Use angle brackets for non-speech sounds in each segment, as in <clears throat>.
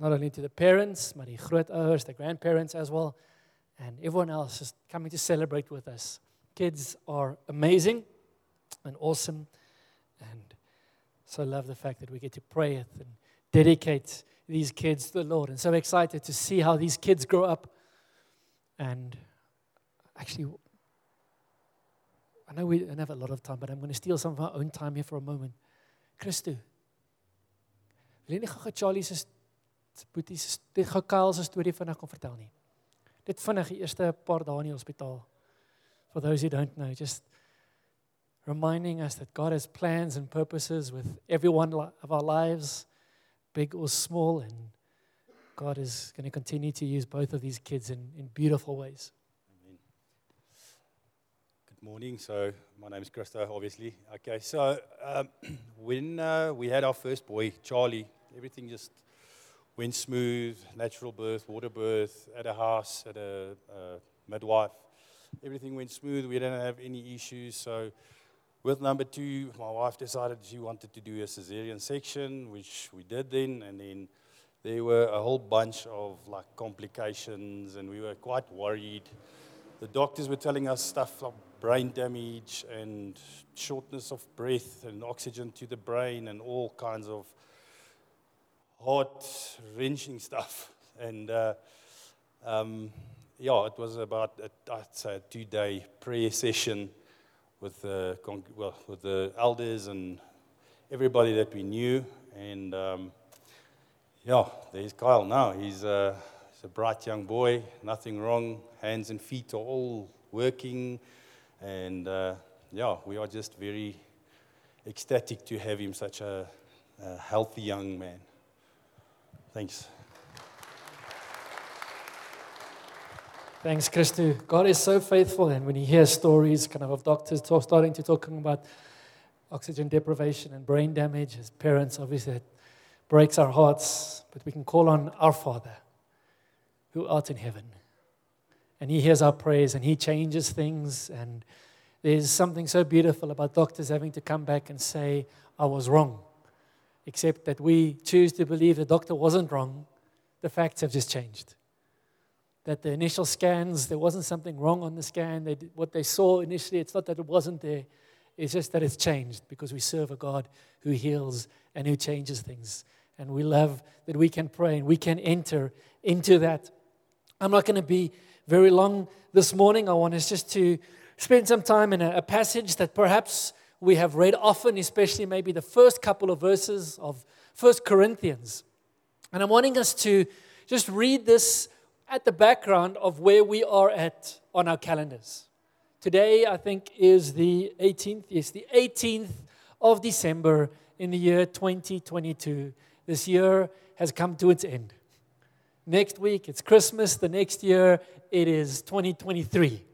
not only to the parents, grootouers, the grandparents as well, and everyone else is coming to celebrate with us. Kids are amazing and awesome and so love the fact that we get to pray it and dedicate these kids to the Lord. And so excited to see how these kids grow up. And actually I know we don't have a lot of time, but I'm going to steal some of our own time here for a moment. Christo. Charlie se dit gou Kyle se storie vinnig kom vertel nie? Dit vinnig die eerste paar dae in die hospitaal. For those who don't know, just reminding us that God has plans and purposes with every one of our lives, big or small, and God is going to continue to use both of these kids in, in beautiful ways. Good morning. So my name is Christo, obviously. Okay, so um, <clears throat> when uh, we had our first boy, Charlie, everything just went smooth. Natural birth, water birth, at a house, at a uh, midwife. Everything went smooth. We didn't have any issues. So with number two, my wife decided she wanted to do a cesarean section, which we did then, and then there were a whole bunch of like complications, and we were quite worried. The doctors were telling us stuff like brain damage and shortness of breath and oxygen to the brain and all kinds of heart wrenching stuff. <laughs> And uh, um, yeah, it was about a, I'd say a two day prayer session with the, well, with the elders and everybody that we knew. And um, yeah, there's Kyle now. He's, uh, he's a bright young boy, nothing wrong. Hands and feet are all working. And uh, yeah, we are just very ecstatic to have him such a, a healthy young man. Thanks. Thanks, Christo. God is so faithful, and when you hear stories kind of of doctors talk, starting to talking about oxygen deprivation and brain damage as parents, obviously it breaks our hearts, but we can call on our Father who art in heaven. And He hears our prayers and He changes things. And there's something so beautiful about doctors having to come back and say, I was wrong. Except that we choose to believe the doctor wasn't wrong. The facts have just changed that the initial scans, there wasn't something wrong on the scan. They, did- what they saw initially, it's not that it wasn't there, it's just that it's changed because we serve a God who heals and who changes things. And we love that we can pray and we can enter into that. I'm not going to be very long this morning. I want us just to spend some time in a, a passage that perhaps we have read often, especially maybe the first couple of verses of First Corinthians. And I'm wanting us to just read this at the background of where we are at on our calendars. Today, I think, is the 18th, yes, the 18th of December in the year 2022. This year has come to its end. Next week, it's Christmas. The next year, it is 2023.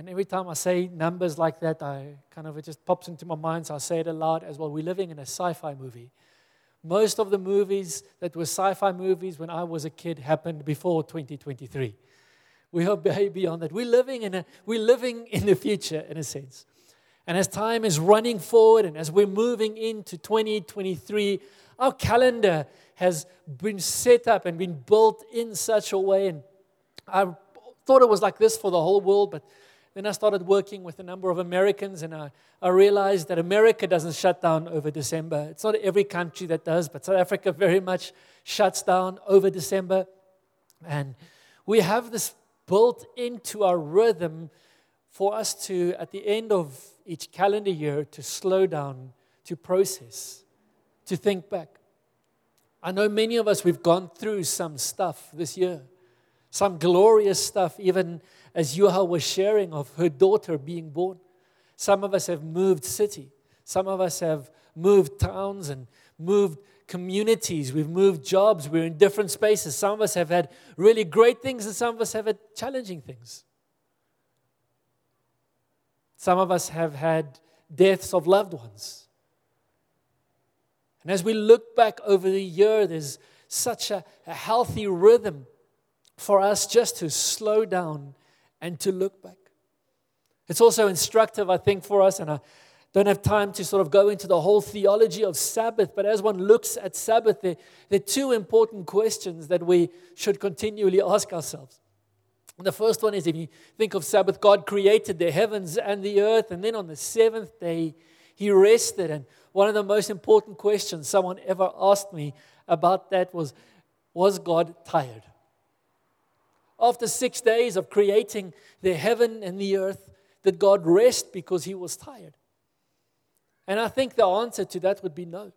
And every time I say numbers like that, I kind of it just pops into my mind, so I say it aloud as well. We're living in a sci-fi movie. Most of the movies that were sci-fi movies when I was a kid happened before 2023. We are way beyond that. We're living in a we're living in the future in a sense. And as time is running forward and as we're moving into 2023, our calendar has been set up and been built in such a way. And I thought it was like this for the whole world, but then I started working with a number of Americans, and I, I realized that America doesn't shut down over December. It's not every country that does, but South Africa very much shuts down over December. And we have this built into our rhythm for us to, at the end of each calendar year, to slow down, to process, to think back. I know many of us, we've gone through some stuff this year, some glorious stuff, even as Yuha was sharing of her daughter being born. Some of us have moved city. Some of us have moved towns and moved communities, we've moved jobs, we're in different spaces. Some of us have had really great things, and some of us have had challenging things. Some of us have had deaths of loved ones. And as we look back over the year, there's such a, a healthy rhythm for us just to slow down and to look back. It's also instructive, I think, for us, and I don't have time to sort of go into the whole theology of Sabbath, but as one looks at Sabbath, there, there are two important questions that we should continually ask ourselves. And the first one is if you think of Sabbath, God created the heavens and the earth, and then on the seventh day, He rested. And one of the most important questions someone ever asked me about that was Was God tired? After six days of creating the heaven and the earth, did God rest because He was tired? And I think the answer to that would be no.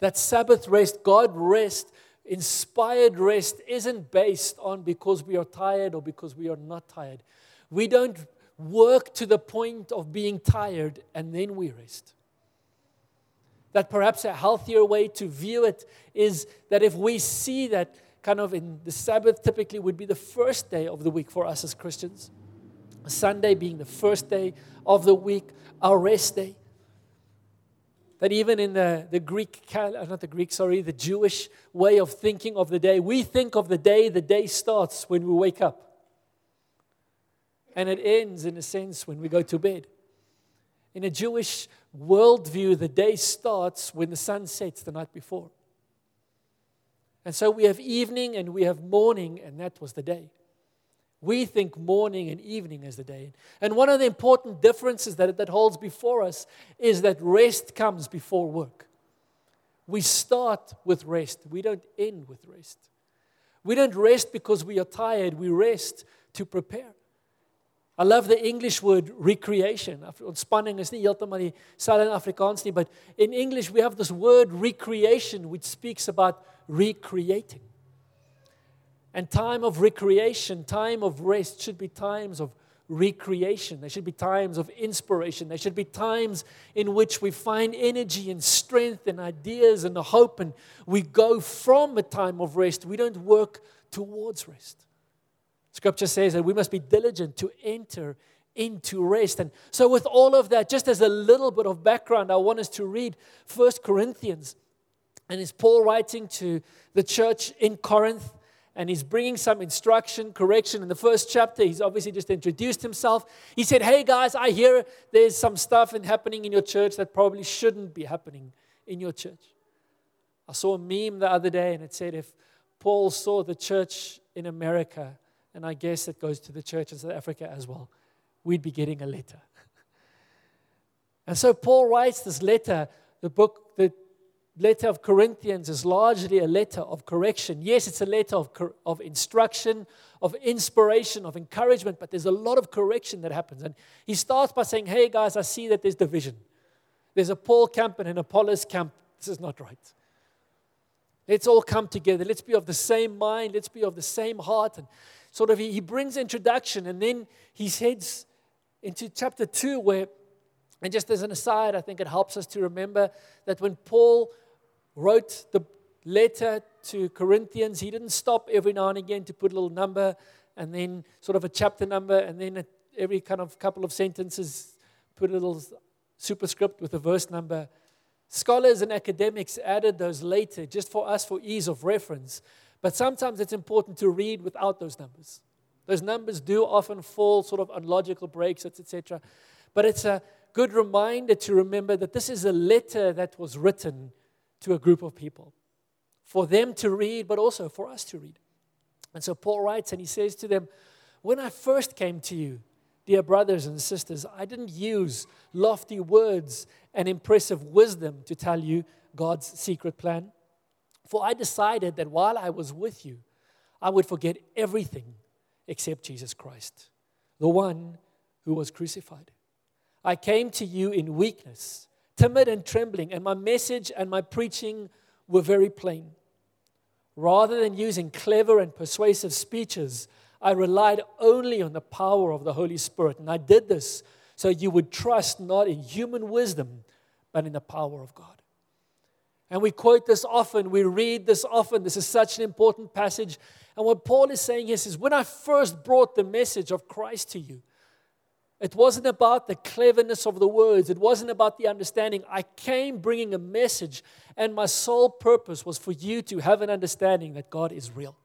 That Sabbath rest, God rest inspired rest isn't based on because we are tired or because we are not tired. We don't work to the point of being tired and then we rest. That perhaps a healthier way to view it is that if we see that kind of in the Sabbath typically would be the first day of the week for us as Christians, Sunday being the first day of the week, our rest day that even in the, the Greek, uh, not the Greek, sorry, the Jewish way of thinking of the day, we think of the day, the day starts when we wake up. And it ends, in a sense, when we go to bed. In a Jewish worldview, the day starts when the sun sets the night before. And so we have evening and we have morning, and that was the day. We think morning and evening as the day. And one of the important differences that, that holds before us is that rest comes before work. We start with rest, we don't end with rest. We don't rest because we are tired, we rest to prepare. I love the English word recreation. Ontspanning is nie heeltemal in Afrikaans but in English we have this word recreation which speaks about recreating. And time of recreation, time of rest should be times of recreation. There should be times of inspiration. There should be times in which we find energy and strength and ideas and hope, and we go from a time of rest. We don't work towards rest. Scripture says that we must be diligent to enter into rest. And so, with all of that, just as a little bit of background, I want us to read First Corinthians. And it's Paul writing to the church in Corinth and he's bringing some instruction, correction. In the first chapter, he's obviously just introduced himself. He said, Hey guys, I hear there's some stuff happening in your church that probably shouldn't be happening in your church. I saw a meme the other day and it said, If Paul saw the church in America, and I guess it goes to the church in South Africa as well, we'd be getting a letter. <laughs> and so Paul writes this letter, the book, the letter of Corinthians is largely a letter of correction. Yes, it's a letter of, of instruction, of inspiration, of encouragement, but there's a lot of correction that happens. And he starts by saying, Hey guys, I see that there's division. There's a Paul camp and an Apollos camp. This is not right. Let's all come together. Let's be of the same mind. Let's be of the same heart. And sort of he, he brings introduction and then he heads into chapter 2 where and just as an aside, I think it helps us to remember that when Paul wrote the letter to Corinthians, he didn't stop every now and again to put a little number and then sort of a chapter number and then every kind of couple of sentences put a little superscript with a verse number. Scholars and academics added those later just for us for ease of reference. But sometimes it's important to read without those numbers. Those numbers do often fall sort of on logical breaks, etc. But it's a good reminder to remember that this is a letter that was written to a group of people for them to read, but also for us to read. And so Paul writes and he says to them, When I first came to you, dear brothers and sisters, I didn't use lofty words and impressive wisdom to tell you God's secret plan. For I decided that while I was with you, I would forget everything except Jesus Christ, the one who was crucified. I came to you in weakness timid and trembling, and my message and my preaching were very plain. Rather than using clever and persuasive speeches, I relied only on the power of the Holy Spirit. And I did this so you would trust not in human wisdom, but in the power of God. And we quote this often, we read this often. This is such an important passage. And what Paul is saying here is when I first brought the message of Christ to you, it wasn't about the cleverness of the words, it wasn't about the understanding. I came bringing a message, and my sole purpose was for you to have an understanding that God is real.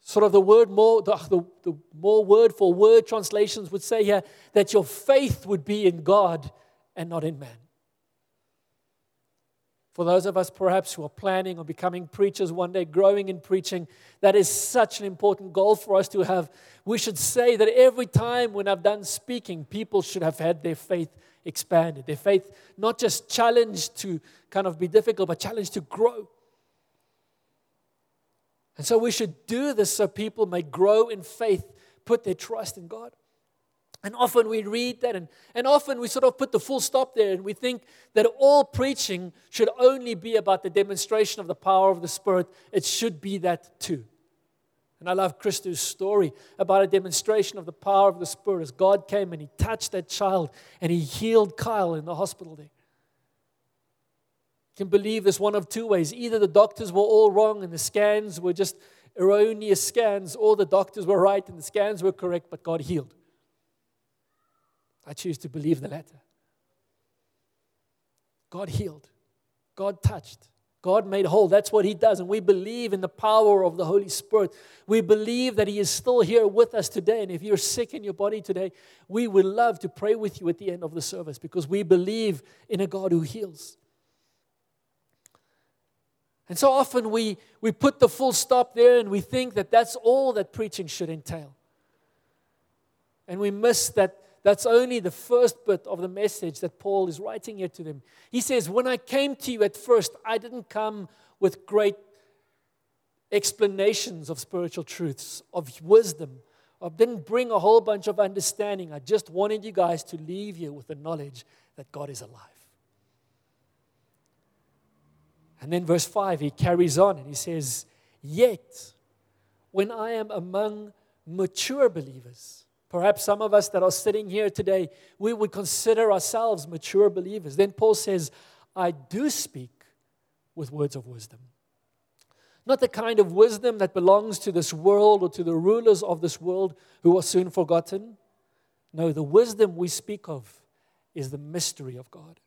Sort of the word more, the, the, the more word for word translations would say here that your faith would be in God and not in man. For those of us perhaps who are planning or becoming preachers one day, growing in preaching, that is such an important goal for us to have. We should say that every time when I've done speaking, people should have had their faith expanded, their faith not just challenged to kind of be difficult, but challenged to grow. And so we should do this so people may grow in faith, put their trust in God. And often we read that, and, and often we sort of put the full stop there, and we think that all preaching should only be about the demonstration of the power of the Spirit. It should be that too. And I love Christo's story about a demonstration of the power of the Spirit as God came and He touched that child and He healed Kyle in the hospital there. You can believe this one of two ways. Either the doctors were all wrong and the scans were just erroneous scans, or the doctors were right and the scans were correct, but God healed. I choose to believe the latter. God healed, God touched, God made whole. That's what He does. And we believe in the power of the Holy Spirit. We believe that He is still here with us today. And if you're sick in your body today, we would love to pray with you at the end of the service because we believe in a God who heals. And so often we, we put the full stop there and we think that that's all that preaching should entail. And we miss that that's only the first bit of the message that Paul is writing here to them. He says, When I came to you at first, I didn't come with great explanations of spiritual truths, of wisdom. I didn't bring a whole bunch of understanding. I just wanted you guys to leave here with the knowledge that God is alive. And then, verse 5, he carries on and he says, Yet, when I am among mature believers, Perhaps some of us that are sitting here today, we would consider ourselves mature believers. Then Paul says, I do speak with words of wisdom. Not the kind of wisdom that belongs to this world or to the rulers of this world who are soon forgotten. No, the wisdom we speak of is the mystery of God.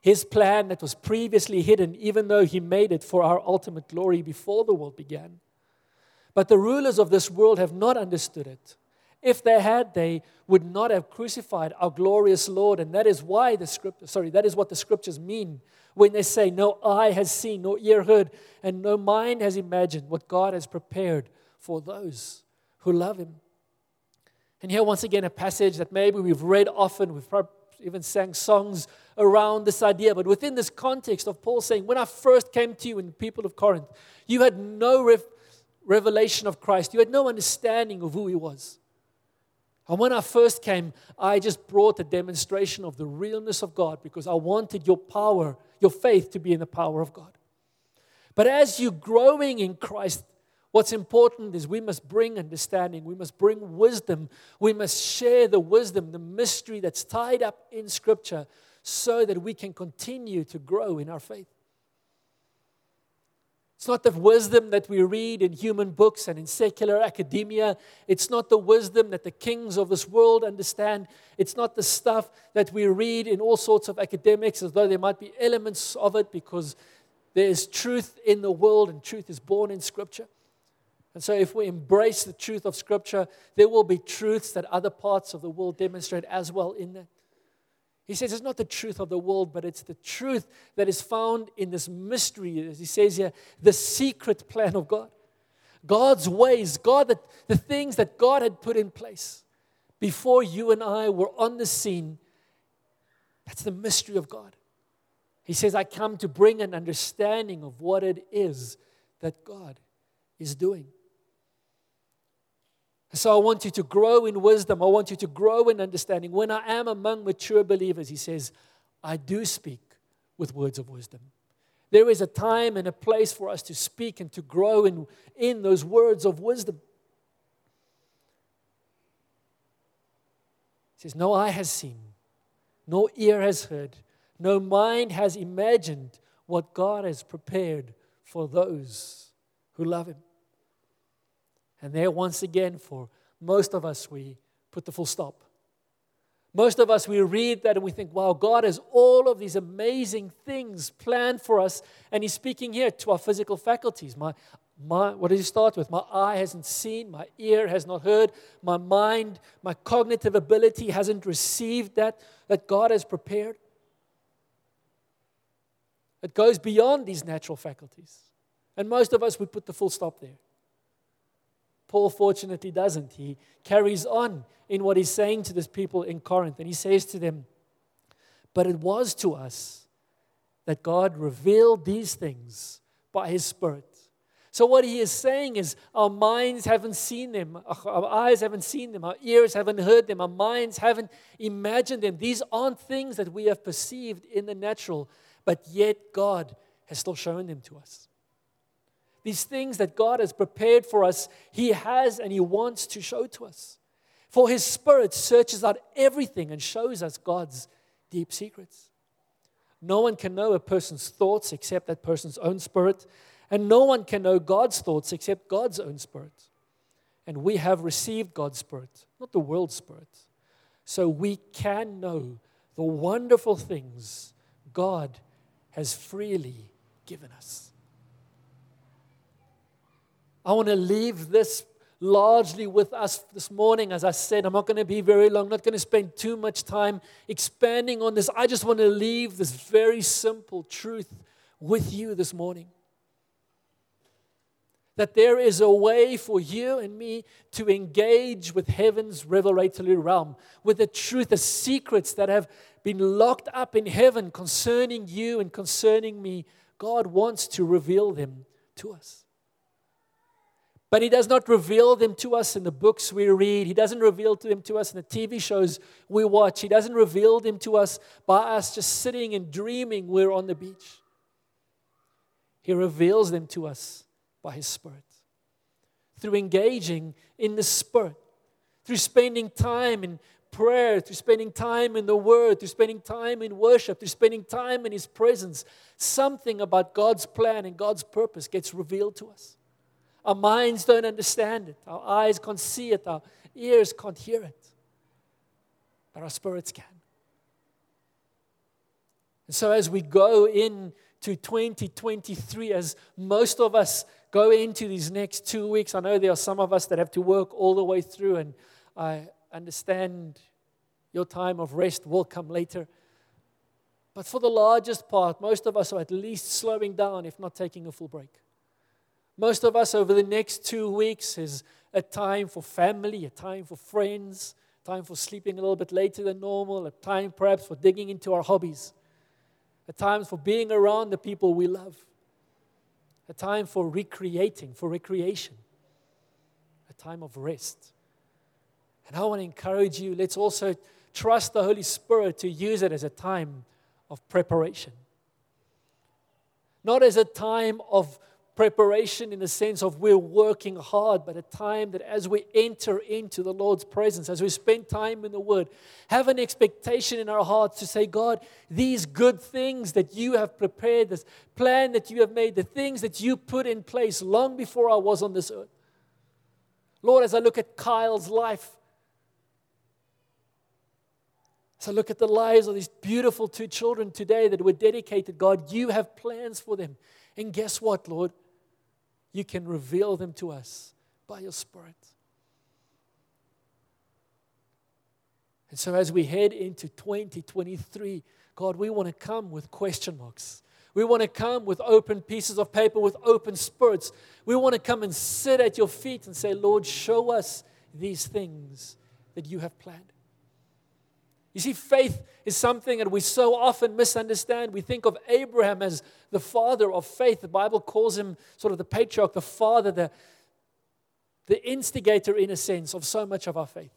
His plan that was previously hidden, even though He made it for our ultimate glory before the world began. But the rulers of this world have not understood it. If they had, they would not have crucified our glorious Lord. And that is why the script, sorry, that is what the scriptures mean when they say, No eye has seen, no ear heard, and no mind has imagined what God has prepared for those who love Him. And here, once again, a passage that maybe we've read often, we've probably even sang songs around this idea, but within this context of Paul saying, When I first came to you in the people of Corinth, you had no revelation of Christ, you had no understanding of who He was. And when I first came, I just brought a demonstration of the realness of God because I wanted your power, your faith to be in the power of God. But as you're growing in Christ, what's important is we must bring understanding, we must bring wisdom, we must share the wisdom, the mystery that's tied up in Scripture so that we can continue to grow in our faith. It's not the wisdom that we read in human books and in secular academia. It's not the wisdom that the kings of this world understand. It's not the stuff that we read in all sorts of academics as though there might be elements of it because there is truth in the world and truth is born in Scripture. And so, if we embrace the truth of Scripture, there will be truths that other parts of the world demonstrate as well in that. He says it's not the truth of the world, but it's the truth that is found in this mystery, as he says here, the secret plan of God. God's ways, God, that, the things that God had put in place before you and I were on the scene. That's the mystery of God. He says, I come to bring an understanding of what it is that God is doing. So I want you to grow in wisdom. I want you to grow in understanding. When I am among mature believers, he says, I do speak with words of wisdom. There is a time and a place for us to speak and to grow in, in those words of wisdom. He says, No eye has seen, no ear has heard, No mind has imagined what God has prepared for those who love Him. And there, once again, for most of us, we put the full stop. Most of us, we read that and we think, wow, God has all of these amazing things planned for us. And He's speaking here to our physical faculties. My, my, what does He start with? My eye hasn't seen, my ear has not heard, my mind, my cognitive ability hasn't received that, that God has prepared. It goes beyond these natural faculties. And most of us, we put the full stop there. Paul fortunately doesn't. He carries on in what he's saying to these people in Corinth. And he says to them, But it was to us that God revealed these things by his Spirit. So, what he is saying is, our minds haven't seen them, our eyes haven't seen them, our ears haven't heard them, our minds haven't imagined them. These aren't things that we have perceived in the natural, but yet God has still shown them to us. These things that God has prepared for us, He has and He wants to show to us. For His Spirit searches out everything and shows us God's deep secrets. No one can know a person's thoughts except that person's own spirit, and no one can know God's thoughts except God's own spirit. And we have received God's Spirit, not the world's Spirit. So we can know the wonderful things God has freely given us. I want to leave this largely with us this morning. As I said, I'm not going to be very long, I'm not going to spend too much time expanding on this. I just want to leave this very simple truth with you this morning. That there is a way for you and me to engage with heaven's revelatory realm, with the truth, the secrets that have been locked up in heaven concerning you and concerning me. God wants to reveal them to us. But He does not reveal them to us in the books we read. He doesn't reveal them to us in the TV shows we watch. He doesn't reveal them to us by us just sitting and dreaming we're on the beach. He reveals them to us by His Spirit. Through engaging in the Spirit, through spending time in prayer, through spending time in the Word, through spending time in worship, through spending time in His presence, something about God's plan and God's purpose gets revealed to us. Our minds don't understand it. Our eyes can't see it. Our ears can't hear it. But our spirits can. And so, as we go into 2023, as most of us go into these next two weeks, I know there are some of us that have to work all the way through, and I understand your time of rest will come later. But for the largest part, most of us are at least slowing down, if not taking a full break. Most of us over the next two weeks is a time for family, a time for friends, a time for sleeping a little bit later than normal, a time perhaps for digging into our hobbies, a time for being around the people we love, a time for recreating, for recreation, a time of rest. And I want to encourage you, let's also trust the Holy Spirit to use it as a time of preparation. Not as a time of preparation in the sense of we're working hard, but a time that as we enter into the Lord's presence, as we spend time in the Word, have an expectation in our hearts to say, God, these good things that you have prepared, this plan that you have made, the things that you put in place long before I was on this earth. Lord, as I look at Kyle's life, as I look at the lives of these beautiful two children today that were dedicated, God, you have plans for them. And guess what, Lord? You can reveal them to us by your Spirit. And so, as we head into 2023, God, we want to come with question marks. We want to come with open pieces of paper, with open spirits. We want to come and sit at your feet and say, Lord, show us these things that you have planned. You see, faith is something that we so often misunderstand. We think of Abraham as the father of faith. The Bible calls him sort of the patriarch, the father, the, the instigator, in a sense, of so much of our faith.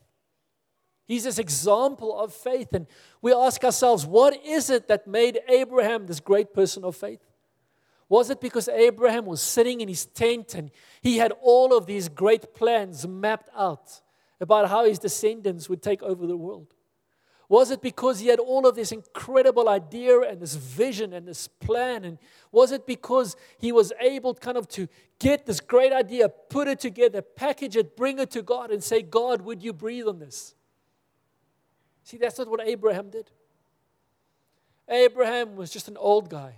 He's this example of faith. And we ask ourselves, what is it that made Abraham this great person of faith? Was it because Abraham was sitting in his tent and he had all of these great plans mapped out about how his descendants would take over the world? Was it because he had all of this incredible idea and this vision and this plan? And was it because he was able kind of to get this great idea, put it together, package it, bring it to God, and say, God, would you breathe on this? See, that's not what Abraham did. Abraham was just an old guy,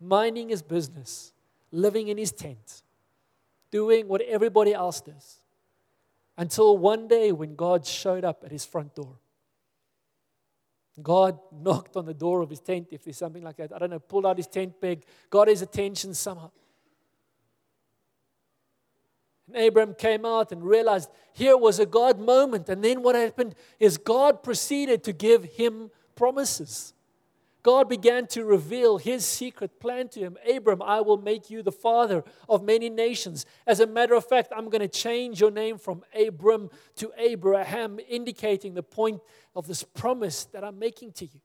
minding his business, living in his tent, doing what everybody else does. Until one day when God showed up at his front door. God knocked on the door of his tent, if there's something like that. I don't know, pulled out his tent peg, got his attention somehow. And Abram came out and realized here was a God moment. And then what happened is God proceeded to give him promises. God began to reveal his secret plan to him Abram, I will make you the father of many nations. As a matter of fact, I'm going to change your name from Abram to Abraham, indicating the point of this promise that I'm making to you.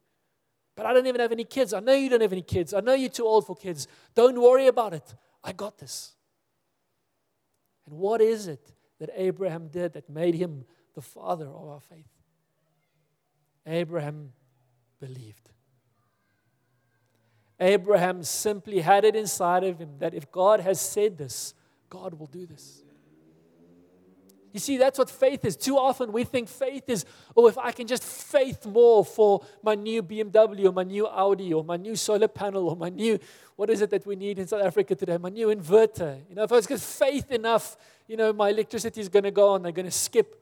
But I don't even have any kids. I know you don't have any kids. I know you're too old for kids. Don't worry about it. I got this. And what is it that Abraham did that made him the father of our faith? Abraham believed. Abraham simply had it inside of him that if God has said this, God will do this. You see, that's what faith is. Too often we think faith is, oh, if I can just faith more for my new BMW or my new Audi or my new solar panel or my new, what is it that we need in South Africa today? My new inverter. You know, if I was just faith enough, you know, my electricity is going to go on, they're going to skip.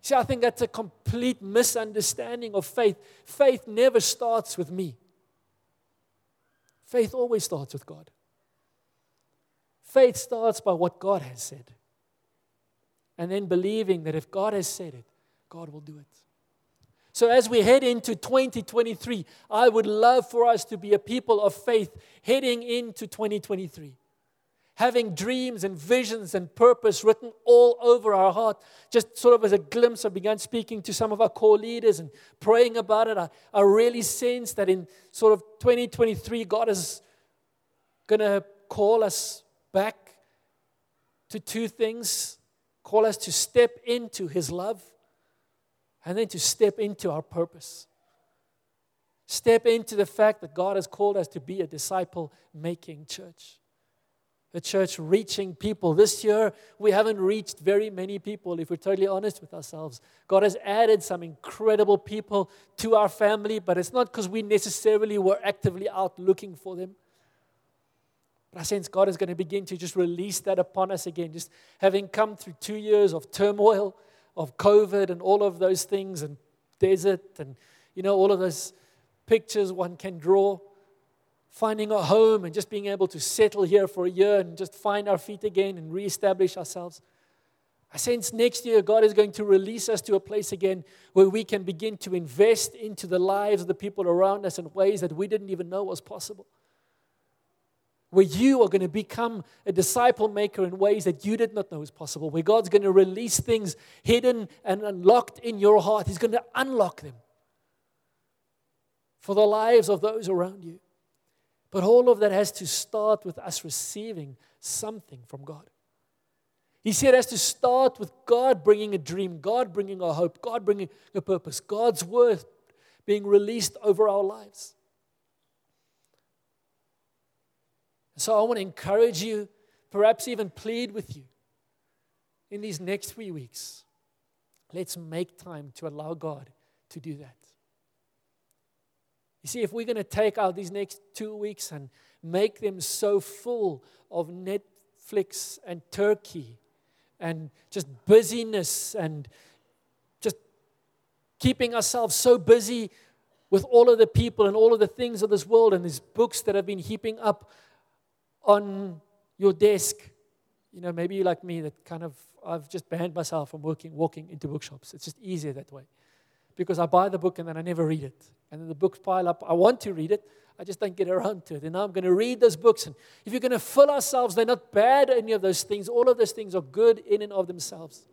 See, I think that's a complete misunderstanding of faith. Faith never starts with me. Faith always starts with God. Faith starts by what God has said. And then believing that if God has said it, God will do it. So, as we head into 2023, I would love for us to be a people of faith heading into 2023 having dreams and visions and purpose written all over our heart. Just sort of as a glimpse, I began speaking to some of our core leaders and praying about it. I, I really sense that in sort of 2023, God is going to call us back to two things call us to step into His love and then to step into our purpose. Step into the fact that God has called us to be a disciple making church the church reaching people. This year, we haven't reached very many people, if we're totally honest with ourselves. God has added some incredible people to our family, but it's not because we necessarily were actively out looking for them. But I sense God is going to begin to just release that upon us again, just having come through two years of turmoil, of COVID, and all of those things, and desert, and you know, all of those pictures one can draw finding a home and just being able to settle here for a year and just find our feet again and reestablish ourselves. I sense next year God is going to release us to a place again where we can begin to invest into the lives of the people around us in ways that we didn't even know was possible. Where you are going to become a disciple maker in ways that you did not know was possible. Where God's going to release things hidden and unlocked in your heart. He's going to unlock them for the lives of those around you. But all of that has to start with us receiving something from God. He said it has to start with God bringing a dream, God bringing a hope, God bringing a purpose, God's word being released over our lives. So I want to encourage you, perhaps even plead with you in these next three weeks. Let's make time to allow God to do that. You see, if we're going to take out these next two weeks and make them so full of Netflix and Turkey and just busyness and just keeping ourselves so busy with all of the people and all of the things of this world and these books that have been heaping up on your desk. You know, maybe like me that kind of I've just banned myself from working, walking into bookshops. It's just easier that way because I buy the book and then I never read it. And then the books pile up. I want to read it, I just don't get around to it. And now I'm going to read those books. And if you're going to fill ourselves, they're not bad, any of those things. All of those things are good in and of themselves.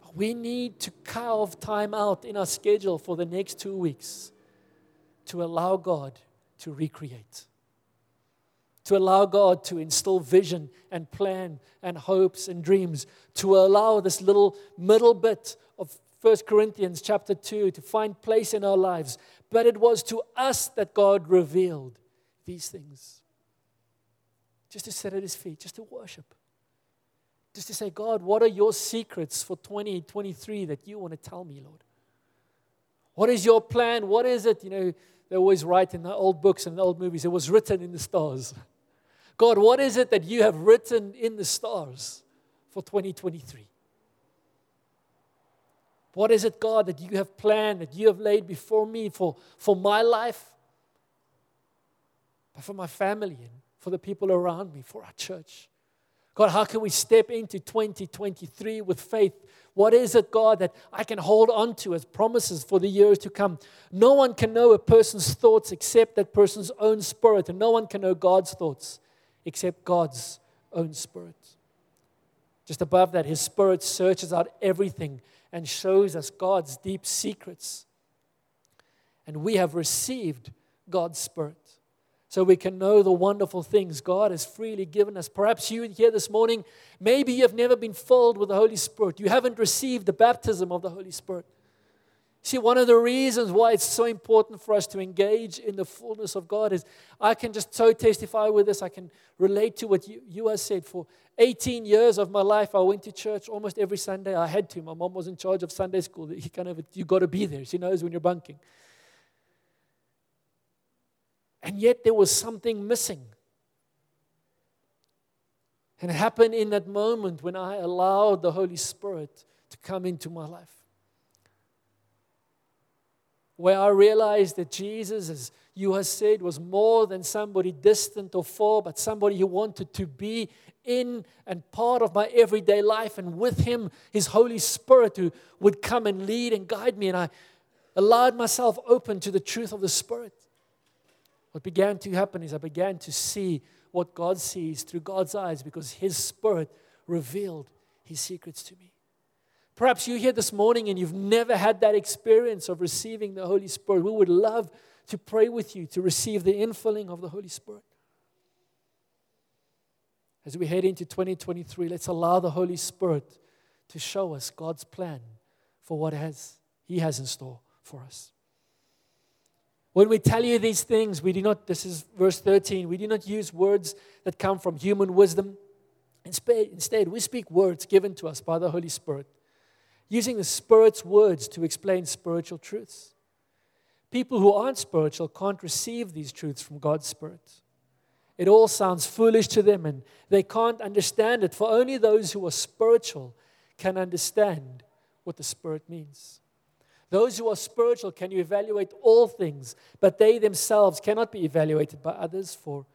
But we need to carve time out in our schedule for the next two weeks to allow God to recreate to allow God to instill vision and plan and hopes and dreams, to allow this little middle bit 1 Corinthians chapter 2 to find place in our lives, but it was to us that God revealed these things. Just to sit at his feet, just to worship. Just to say, God, what are your secrets for 2023 that you want to tell me, Lord? What is your plan? What is it? You know, they always write in the old books and the old movies, it was written in the stars. <laughs> God, what is it that you have written in the stars for 2023? What is it, God, that you have planned, that you have laid before me for, for my life, but for my family and for the people around me, for our church? God, how can we step into 2023 with faith? What is it, God, that I can hold on to as promises for the years to come? No one can know a person's thoughts except that person's own spirit, and no one can know God's thoughts except God's own spirit. Just above that, his spirit searches out everything and shows us God's deep secrets. And we have received God's spirit so we can know the wonderful things God has freely given us. Perhaps you here this morning, maybe you have never been filled with the Holy Spirit. You haven't received the baptism of the Holy Spirit. See, one of the reasons why it's so important for us to engage in the fullness of God is I can just so testify with this. I can relate to what you, you have said. For 18 years of my life, I went to church almost every Sunday. I had to. My mom was in charge of Sunday school. He kind of, you got to be there. She knows when you're bunking. And yet there was something missing. And it happened in that moment when I allowed the Holy Spirit to come into my life where I realized that Jesus, as you have said, was more than somebody distant or far, but somebody who wanted to be in and part of my everyday life. And with him, his Holy Spirit who would come and lead and guide me. And I allowed myself open to the truth of the Spirit. What began to happen is I began to see what God sees through God's eyes because his Spirit revealed his secrets to me. Perhaps you're here this morning and you've never had that experience of receiving the Holy Spirit. We would love to pray with you to receive the infilling of the Holy Spirit. As we head into 2023, let's allow the Holy Spirit to show us God's plan for what has, He has in store for us. When we tell you these things, we do not, this is verse 13, we do not use words that come from human wisdom. Instead, we speak words given to us by the Holy Spirit using the Spirit's words to explain spiritual truths. People who aren't spiritual can't receive these truths from God's Spirit. It all sounds foolish to them and they can't understand it, for only those who are spiritual can understand what the Spirit means. Those who are spiritual can evaluate all things, but they themselves cannot be evaluated by others, for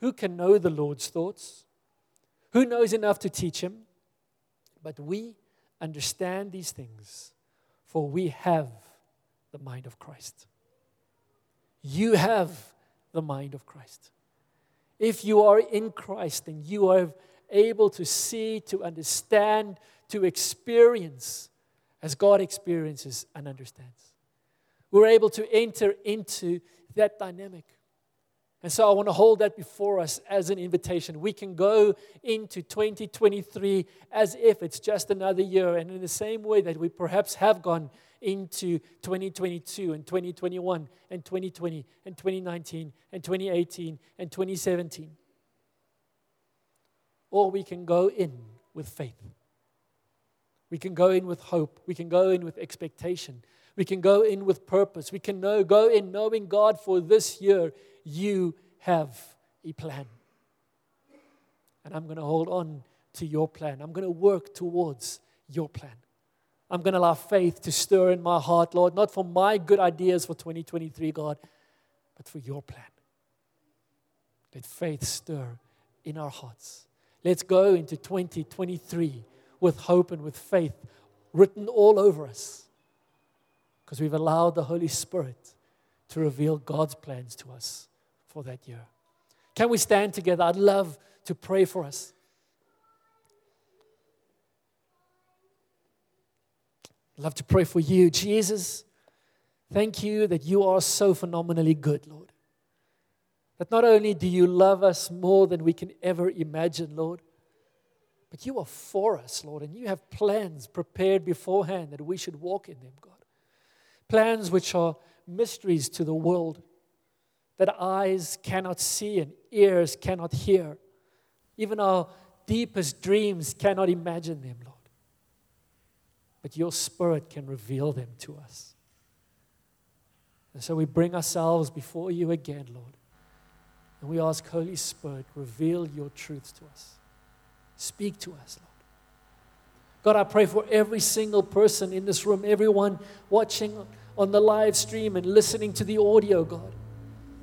who can know the Lord's thoughts? Who knows enough to teach him? But we understand these things, for we have the mind of Christ. You have the mind of Christ. If you are in Christ, then you are able to see, to understand, to experience as God experiences and understands. We're able to enter into that dynamic. And so I want to hold that before us as an invitation. We can go into 2023 as if it's just another year, and in the same way that we perhaps have gone into 2022 and 2021 and 2020 and 2019 and 2018 and 2017. Or we can go in with faith. We can go in with hope. We can go in with expectation. We can go in with purpose. We can know, go in knowing God for this year you have a plan. And I'm going to hold on to your plan. I'm going to work towards your plan. I'm going to allow faith to stir in my heart, Lord, not for my good ideas for 2023, God, but for your plan. Let faith stir in our hearts. Let's go into 2023 with hope and with faith written all over us because we've allowed the Holy Spirit to reveal God's plans to us for that year. Can we stand together? I'd love to pray for us. I'd love to pray for you. Jesus, thank you that you are so phenomenally good, Lord. That not only do you love us more than we can ever imagine, Lord, But you are for us, Lord, and you have plans prepared beforehand that we should walk in them, God. Plans which are mysteries to the world that eyes cannot see and ears cannot hear. Even our deepest dreams cannot imagine them, Lord. But your Spirit can reveal them to us. And so we bring ourselves before you again, Lord. And we ask, Holy Spirit, reveal your truths to us. Speak to us, Lord. God, I pray for every single person in this room, everyone watching on the live stream and listening to the audio, God.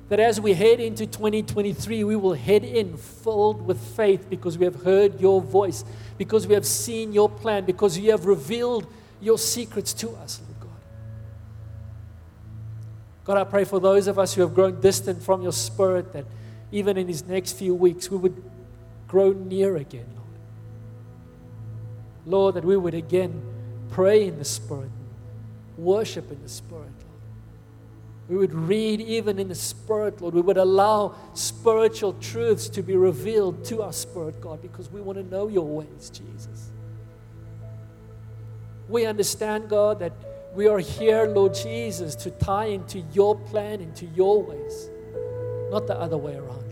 That as we head into 2023, we will head in filled with faith because we have heard your voice, because we have seen your plan, because you have revealed your secrets to us, Lord God. God, I pray for those of us who have grown distant from your spirit that even in these next few weeks we would grow near again, Lord. Lord, that we would again pray in the spirit, worship in the spirit, Lord. We would read even in the spirit, Lord. We would allow spiritual truths to be revealed to our spirit, God, because we want to know your ways, Jesus. We understand, God, that we are here, Lord Jesus, to tie into your plan, into your ways, not the other way around,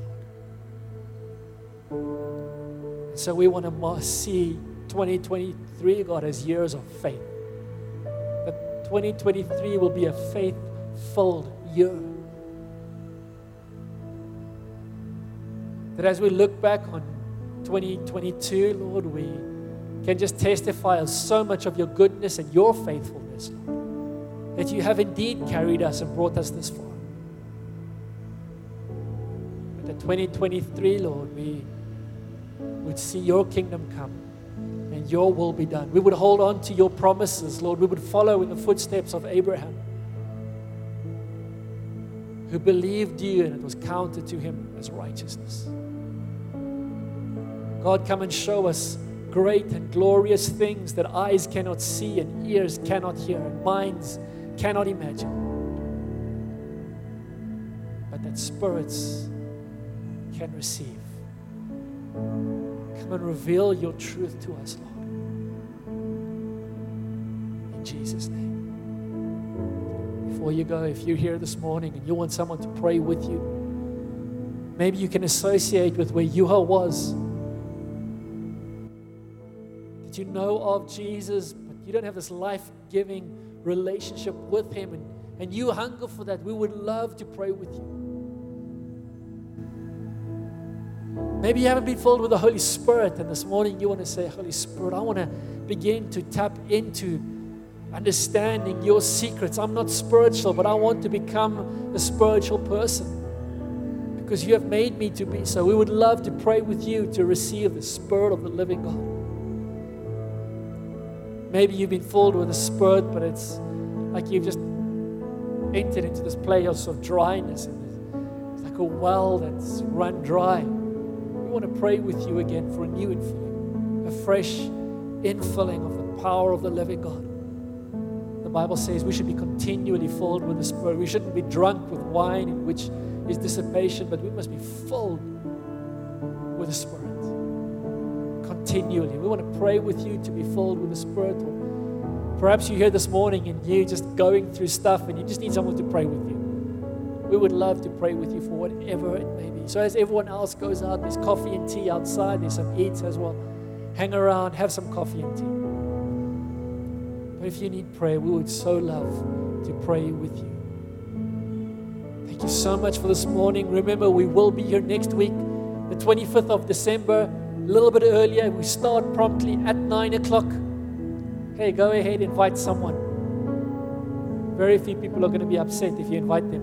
Lord. So we want to see 2023, God, as years of faith. That 2023 will be a faith filled year. That as we look back on 2022, Lord, we can just testify of so much of your goodness and your faithfulness, that you have indeed carried us and brought us this far. But that 2023, Lord, we would see your kingdom come and your will be done. We would hold on to your promises, Lord. We would follow in the footsteps of Abraham, who believed you and it was counted to him as righteousness. God, come and show us great and glorious things that eyes cannot see and ears cannot hear and minds cannot imagine. But that spirits can receive. And reveal your truth to us, Lord. In Jesus' name. Before you go, if you're here this morning and you want someone to pray with you, maybe you can associate with where Yuha was that you know of Jesus, but you don't have this life giving relationship with Him, and, and you hunger for that, we would love to pray with you. Maybe you haven't been filled with the Holy Spirit, and this morning you want to say, Holy Spirit, I want to begin to tap into understanding your secrets. I'm not spiritual, but I want to become a spiritual person because you have made me to be so. We would love to pray with you to receive the Spirit of the living God. Maybe you've been filled with the Spirit, but it's like you've just entered into this place of dryness. It's like a well that's run dry. Want to pray with you again for a new infilling, a fresh infilling of the power of the living God. The Bible says we should be continually filled with the Spirit. We shouldn't be drunk with wine, in which is dissipation, but we must be filled with the Spirit continually. We want to pray with you to be filled with the Spirit. Perhaps you're here this morning and you're just going through stuff and you just need someone to pray with you. We would love to pray with you for whatever it may be. So, as everyone else goes out, there's coffee and tea outside, there's some eats as well. Hang around, have some coffee and tea. But if you need prayer, we would so love to pray with you. Thank you so much for this morning. Remember, we will be here next week, the 25th of December a little bit earlier. We start promptly at 9 o'clock. Okay, go ahead, invite someone. Very few people are going to be upset if you invite them.